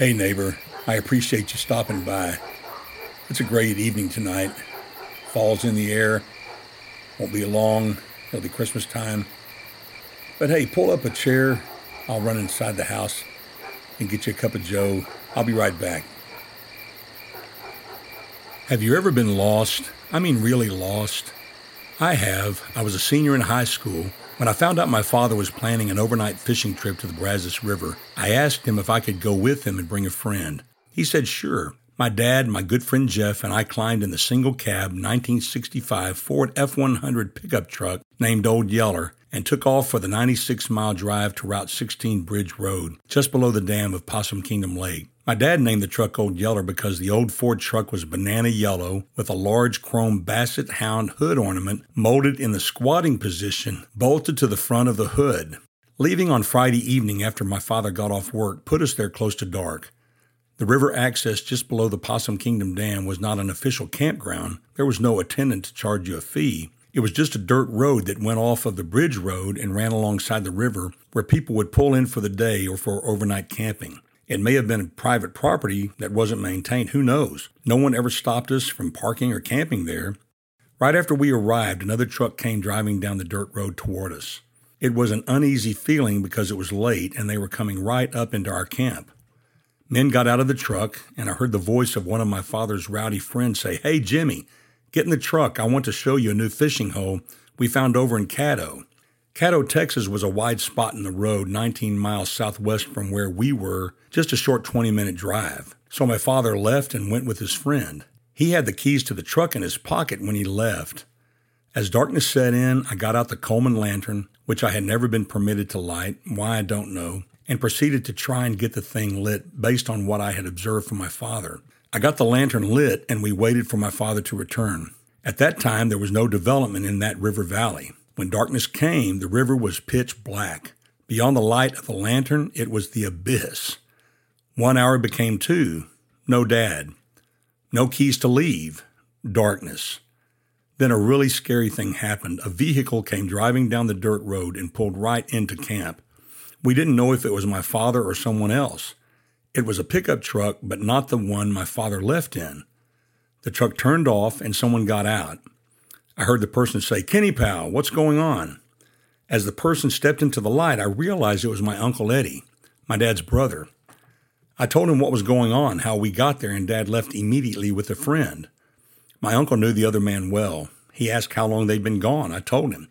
Hey, neighbor, I appreciate you stopping by. It's a great evening tonight. Fall's in the air. Won't be long. It'll be Christmas time. But hey, pull up a chair. I'll run inside the house and get you a cup of joe. I'll be right back. Have you ever been lost? I mean, really lost? I have. I was a senior in high school. When I found out my father was planning an overnight fishing trip to the Brazos River, I asked him if I could go with him and bring a friend. He said sure. My dad, my good friend Jeff, and I climbed in the single cab 1965 Ford F 100 pickup truck named Old Yeller and took off for the 96 mile drive to Route 16 Bridge Road, just below the dam of Possum Kingdom Lake. My dad named the truck Old Yeller because the old Ford truck was banana yellow with a large chrome basset hound hood ornament molded in the squatting position bolted to the front of the hood. Leaving on Friday evening after my father got off work put us there close to dark. The river access just below the Possum Kingdom Dam was not an official campground. There was no attendant to charge you a fee. It was just a dirt road that went off of the bridge road and ran alongside the river where people would pull in for the day or for overnight camping. It may have been private property that wasn't maintained, who knows? No one ever stopped us from parking or camping there. Right after we arrived, another truck came driving down the dirt road toward us. It was an uneasy feeling because it was late and they were coming right up into our camp. Men got out of the truck, and I heard the voice of one of my father's rowdy friends say, Hey, Jimmy, Get in the truck. I want to show you a new fishing hole we found over in Caddo. Caddo, Texas was a wide spot in the road 19 miles southwest from where we were, just a short 20 minute drive. So my father left and went with his friend. He had the keys to the truck in his pocket when he left. As darkness set in, I got out the Coleman lantern, which I had never been permitted to light, why I don't know, and proceeded to try and get the thing lit based on what I had observed from my father. I got the lantern lit and we waited for my father to return. At that time, there was no development in that river valley. When darkness came, the river was pitch black. Beyond the light of the lantern, it was the abyss. One hour became two. No dad. No keys to leave. Darkness. Then a really scary thing happened. A vehicle came driving down the dirt road and pulled right into camp. We didn't know if it was my father or someone else. It was a pickup truck, but not the one my father left in. The truck turned off and someone got out. I heard the person say, Kenny pal, what's going on? As the person stepped into the light, I realized it was my Uncle Eddie, my dad's brother. I told him what was going on, how we got there, and dad left immediately with a friend. My uncle knew the other man well. He asked how long they'd been gone. I told him.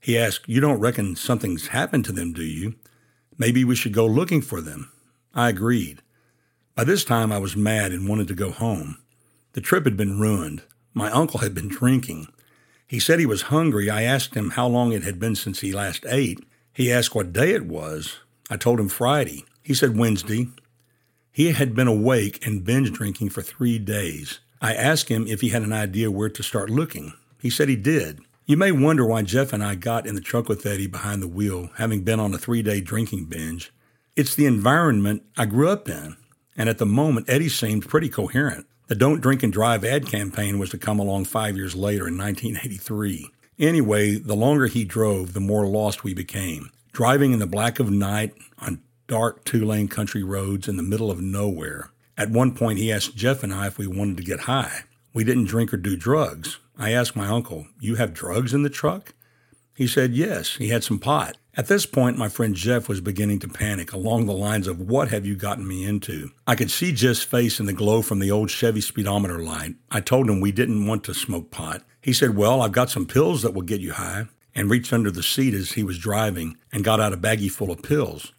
He asked, You don't reckon something's happened to them, do you? Maybe we should go looking for them. I agreed. By this time, I was mad and wanted to go home. The trip had been ruined. My uncle had been drinking. He said he was hungry. I asked him how long it had been since he last ate. He asked what day it was. I told him Friday. He said Wednesday. He had been awake and binge drinking for three days. I asked him if he had an idea where to start looking. He said he did. You may wonder why Jeff and I got in the truck with Eddie behind the wheel, having been on a three day drinking binge. It's the environment I grew up in. And at the moment, Eddie seemed pretty coherent. The Don't Drink and Drive ad campaign was to come along five years later in 1983. Anyway, the longer he drove, the more lost we became. Driving in the black of night on dark two lane country roads in the middle of nowhere. At one point, he asked Jeff and I if we wanted to get high. We didn't drink or do drugs. I asked my uncle, You have drugs in the truck? He said yes, he had some pot. At this point, my friend Jeff was beginning to panic along the lines of, What have you gotten me into? I could see Jeff's face in the glow from the old Chevy speedometer light. I told him we didn't want to smoke pot. He said, Well, I've got some pills that will get you high, and reached under the seat as he was driving and got out a baggie full of pills.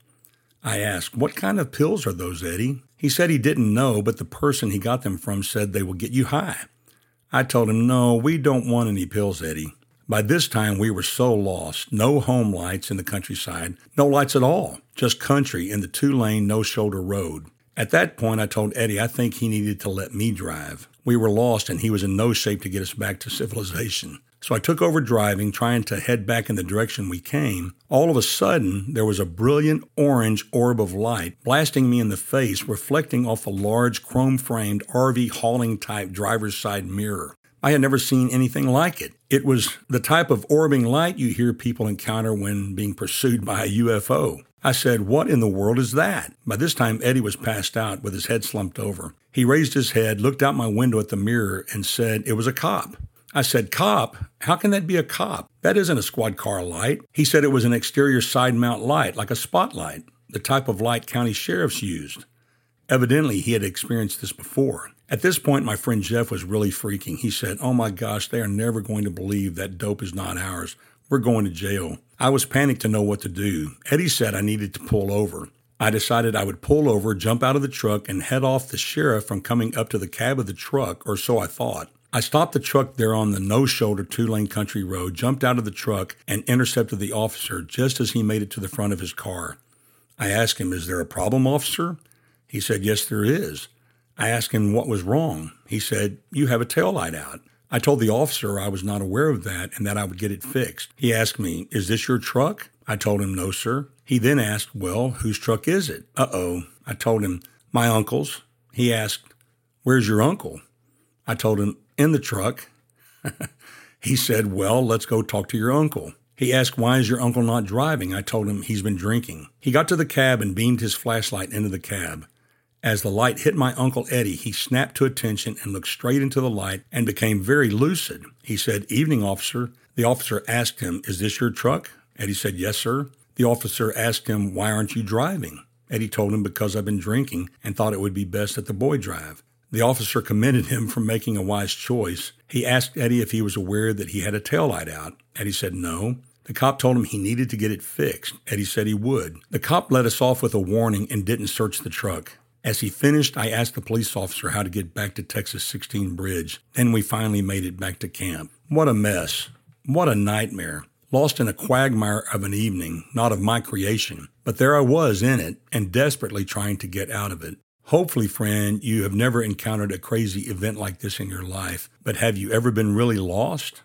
I asked, What kind of pills are those, Eddie? He said he didn't know, but the person he got them from said they will get you high. I told him, No, we don't want any pills, Eddie. By this time, we were so lost. No home lights in the countryside, no lights at all, just country in the two lane, no shoulder road. At that point, I told Eddie I think he needed to let me drive. We were lost and he was in no shape to get us back to civilization. So I took over driving, trying to head back in the direction we came. All of a sudden, there was a brilliant orange orb of light blasting me in the face, reflecting off a large chrome framed RV hauling type driver's side mirror. I had never seen anything like it. It was the type of orbing light you hear people encounter when being pursued by a UFO. I said, What in the world is that? By this time, Eddie was passed out with his head slumped over. He raised his head, looked out my window at the mirror, and said, It was a cop. I said, Cop? How can that be a cop? That isn't a squad car light. He said it was an exterior side mount light, like a spotlight, the type of light county sheriffs used. Evidently, he had experienced this before. At this point, my friend Jeff was really freaking. He said, Oh my gosh, they are never going to believe that dope is not ours. We're going to jail. I was panicked to know what to do. Eddie said I needed to pull over. I decided I would pull over, jump out of the truck, and head off the sheriff from coming up to the cab of the truck, or so I thought. I stopped the truck there on the no shoulder two lane country road, jumped out of the truck, and intercepted the officer just as he made it to the front of his car. I asked him, Is there a problem, officer? He said, Yes, there is. I asked him what was wrong. He said, You have a tail light out. I told the officer I was not aware of that and that I would get it fixed. He asked me, Is this your truck? I told him, No, sir. He then asked, Well, whose truck is it? Uh oh. I told him, My uncle's. He asked, Where's your uncle? I told him, In the truck. he said, Well, let's go talk to your uncle. He asked, Why is your uncle not driving? I told him he's been drinking. He got to the cab and beamed his flashlight into the cab. As the light hit my Uncle Eddie, he snapped to attention and looked straight into the light and became very lucid. He said, Evening, officer. The officer asked him, Is this your truck? Eddie said, Yes, sir. The officer asked him, Why aren't you driving? Eddie told him, Because I've been drinking and thought it would be best that the boy drive. The officer commended him for making a wise choice. He asked Eddie if he was aware that he had a tail light out. Eddie said no. The cop told him he needed to get it fixed. Eddie said he would. The cop let us off with a warning and didn't search the truck. As he finished, I asked the police officer how to get back to Texas 16 Bridge. Then we finally made it back to camp. What a mess. What a nightmare. Lost in a quagmire of an evening, not of my creation. But there I was in it and desperately trying to get out of it. Hopefully, friend, you have never encountered a crazy event like this in your life, but have you ever been really lost?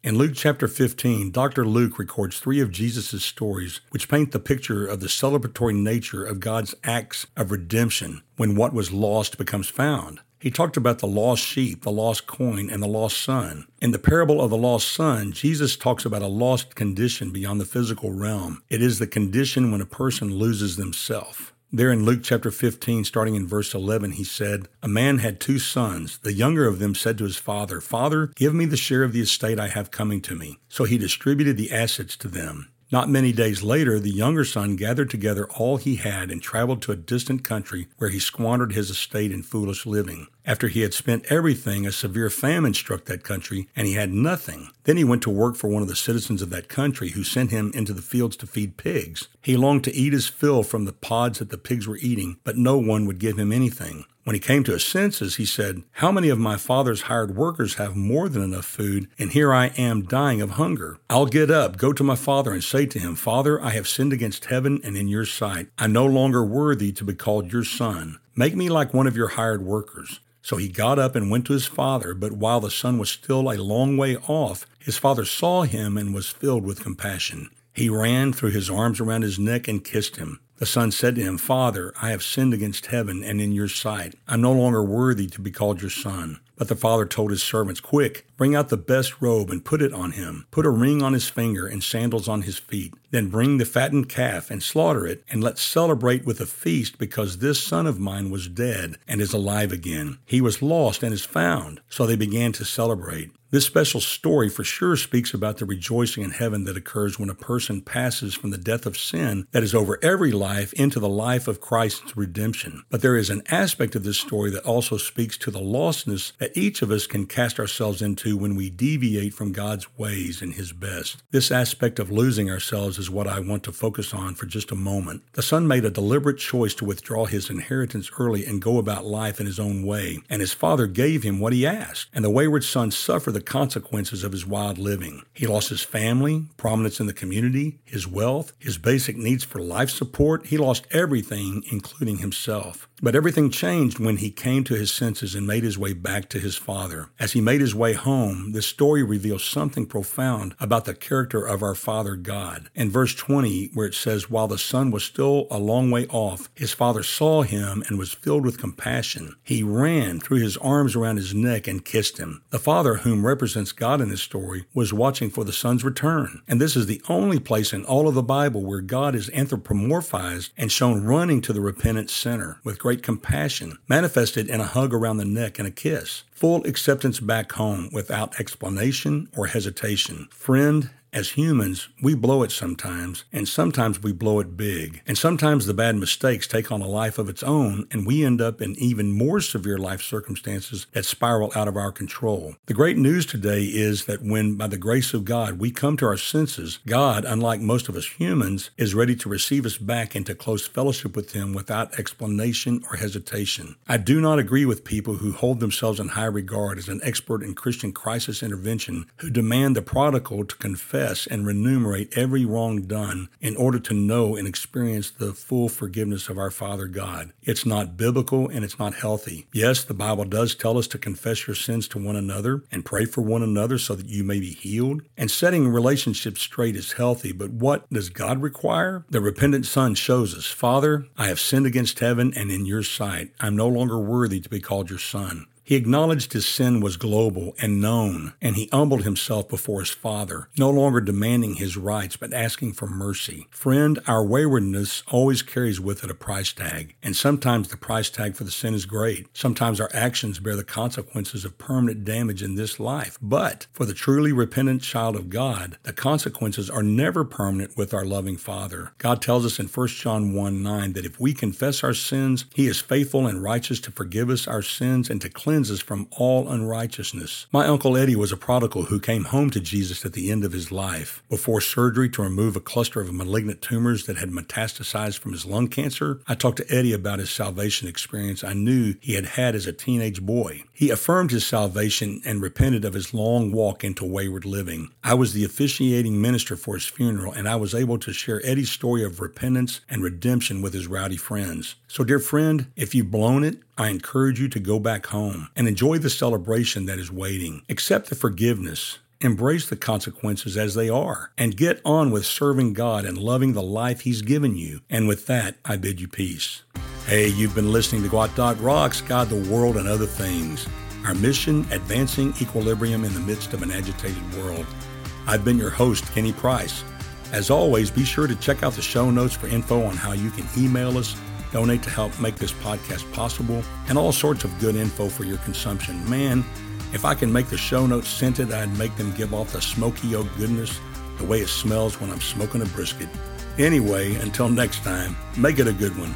In Luke chapter 15, Dr. Luke records three of Jesus' stories which paint the picture of the celebratory nature of God's acts of redemption when what was lost becomes found. He talked about the lost sheep, the lost coin, and the lost son. In the parable of the lost son, Jesus talks about a lost condition beyond the physical realm. It is the condition when a person loses themselves. There in Luke chapter 15, starting in verse 11, he said, A man had two sons. The younger of them said to his father, Father, give me the share of the estate I have coming to me. So he distributed the assets to them. Not many days later, the younger son gathered together all he had and traveled to a distant country where he squandered his estate in foolish living. After he had spent everything, a severe famine struck that country, and he had nothing. Then he went to work for one of the citizens of that country, who sent him into the fields to feed pigs. He longed to eat his fill from the pods that the pigs were eating, but no one would give him anything. When he came to his senses, he said, How many of my father's hired workers have more than enough food, and here I am dying of hunger? I'll get up, go to my father, and say to him, Father, I have sinned against heaven and in your sight. I'm no longer worthy to be called your son. Make me like one of your hired workers. So he got up and went to his father, but while the son was still a long way off, his father saw him and was filled with compassion. He ran, threw his arms around his neck, and kissed him. The son said to him, Father, I have sinned against heaven and in your sight. I'm no longer worthy to be called your son. But the father told his servants, Quick, bring out the best robe and put it on him. Put a ring on his finger and sandals on his feet. Then bring the fattened calf and slaughter it, and let's celebrate with a feast because this son of mine was dead and is alive again. He was lost and is found. So they began to celebrate. This special story for sure speaks about the rejoicing in heaven that occurs when a person passes from the death of sin that is over every life into the life of Christ's redemption. But there is an aspect of this story that also speaks to the lostness that each of us can cast ourselves into when we deviate from God's ways and His best. This aspect of losing ourselves is what I want to focus on for just a moment. The son made a deliberate choice to withdraw his inheritance early and go about life in his own way, and his father gave him what he asked, and the wayward son suffered the consequences of his wild living. He lost his family, prominence in the community, his wealth, his basic needs for life support. He lost everything, including himself. But everything changed when he came to his senses and made his way back to his father. As he made his way home, the story reveals something profound about the character of our Father God. In verse 20, where it says, While the son was still a long way off, his father saw him and was filled with compassion. He ran, threw his arms around his neck, and kissed him. The father, whom represents God in this story, was watching for the son's return. And this is the only place in all of the Bible where God is anthropomorphized and shown running to the repentant sinner with great compassion, manifested in a hug around the neck and a kiss. Full acceptance back home without explanation or hesitation. Friend, as humans, we blow it sometimes, and sometimes we blow it big. And sometimes the bad mistakes take on a life of its own, and we end up in even more severe life circumstances that spiral out of our control. The great news today is that when, by the grace of God, we come to our senses, God, unlike most of us humans, is ready to receive us back into close fellowship with Him without explanation or hesitation. I do not agree with people who hold themselves in high regard as an expert in Christian crisis intervention who demand the prodigal to confess confess and remunerate every wrong done in order to know and experience the full forgiveness of our Father God. It's not biblical and it's not healthy. Yes, the Bible does tell us to confess your sins to one another and pray for one another so that you may be healed. And setting relationships straight is healthy, but what does God require? The repentant son shows us, Father, I have sinned against heaven and in your sight. I'm no longer worthy to be called your son. He acknowledged his sin was global and known, and he humbled himself before his Father, no longer demanding his rights, but asking for mercy. Friend, our waywardness always carries with it a price tag, and sometimes the price tag for the sin is great. Sometimes our actions bear the consequences of permanent damage in this life. But for the truly repentant child of God, the consequences are never permanent with our loving Father. God tells us in 1 John 1 9 that if we confess our sins, he is faithful and righteous to forgive us our sins and to cleanse cleanses from all unrighteousness. My Uncle Eddie was a prodigal who came home to Jesus at the end of his life. Before surgery to remove a cluster of malignant tumors that had metastasized from his lung cancer, I talked to Eddie about his salvation experience I knew he had had as a teenage boy. He affirmed his salvation and repented of his long walk into wayward living. I was the officiating minister for his funeral, and I was able to share Eddie's story of repentance and redemption with his rowdy friends. So, dear friend, if you've blown it, I encourage you to go back home and enjoy the celebration that is waiting. Accept the forgiveness. Embrace the consequences as they are and get on with serving God and loving the life He's given you. And with that, I bid you peace. Hey, you've been listening to Gwot Dot Rocks, God, the World, and Other Things. Our mission, advancing equilibrium in the midst of an agitated world. I've been your host, Kenny Price. As always, be sure to check out the show notes for info on how you can email us donate to help make this podcast possible, and all sorts of good info for your consumption. Man, if I can make the show notes scented, I'd make them give off the smoky oak goodness the way it smells when I'm smoking a brisket. Anyway, until next time, make it a good one.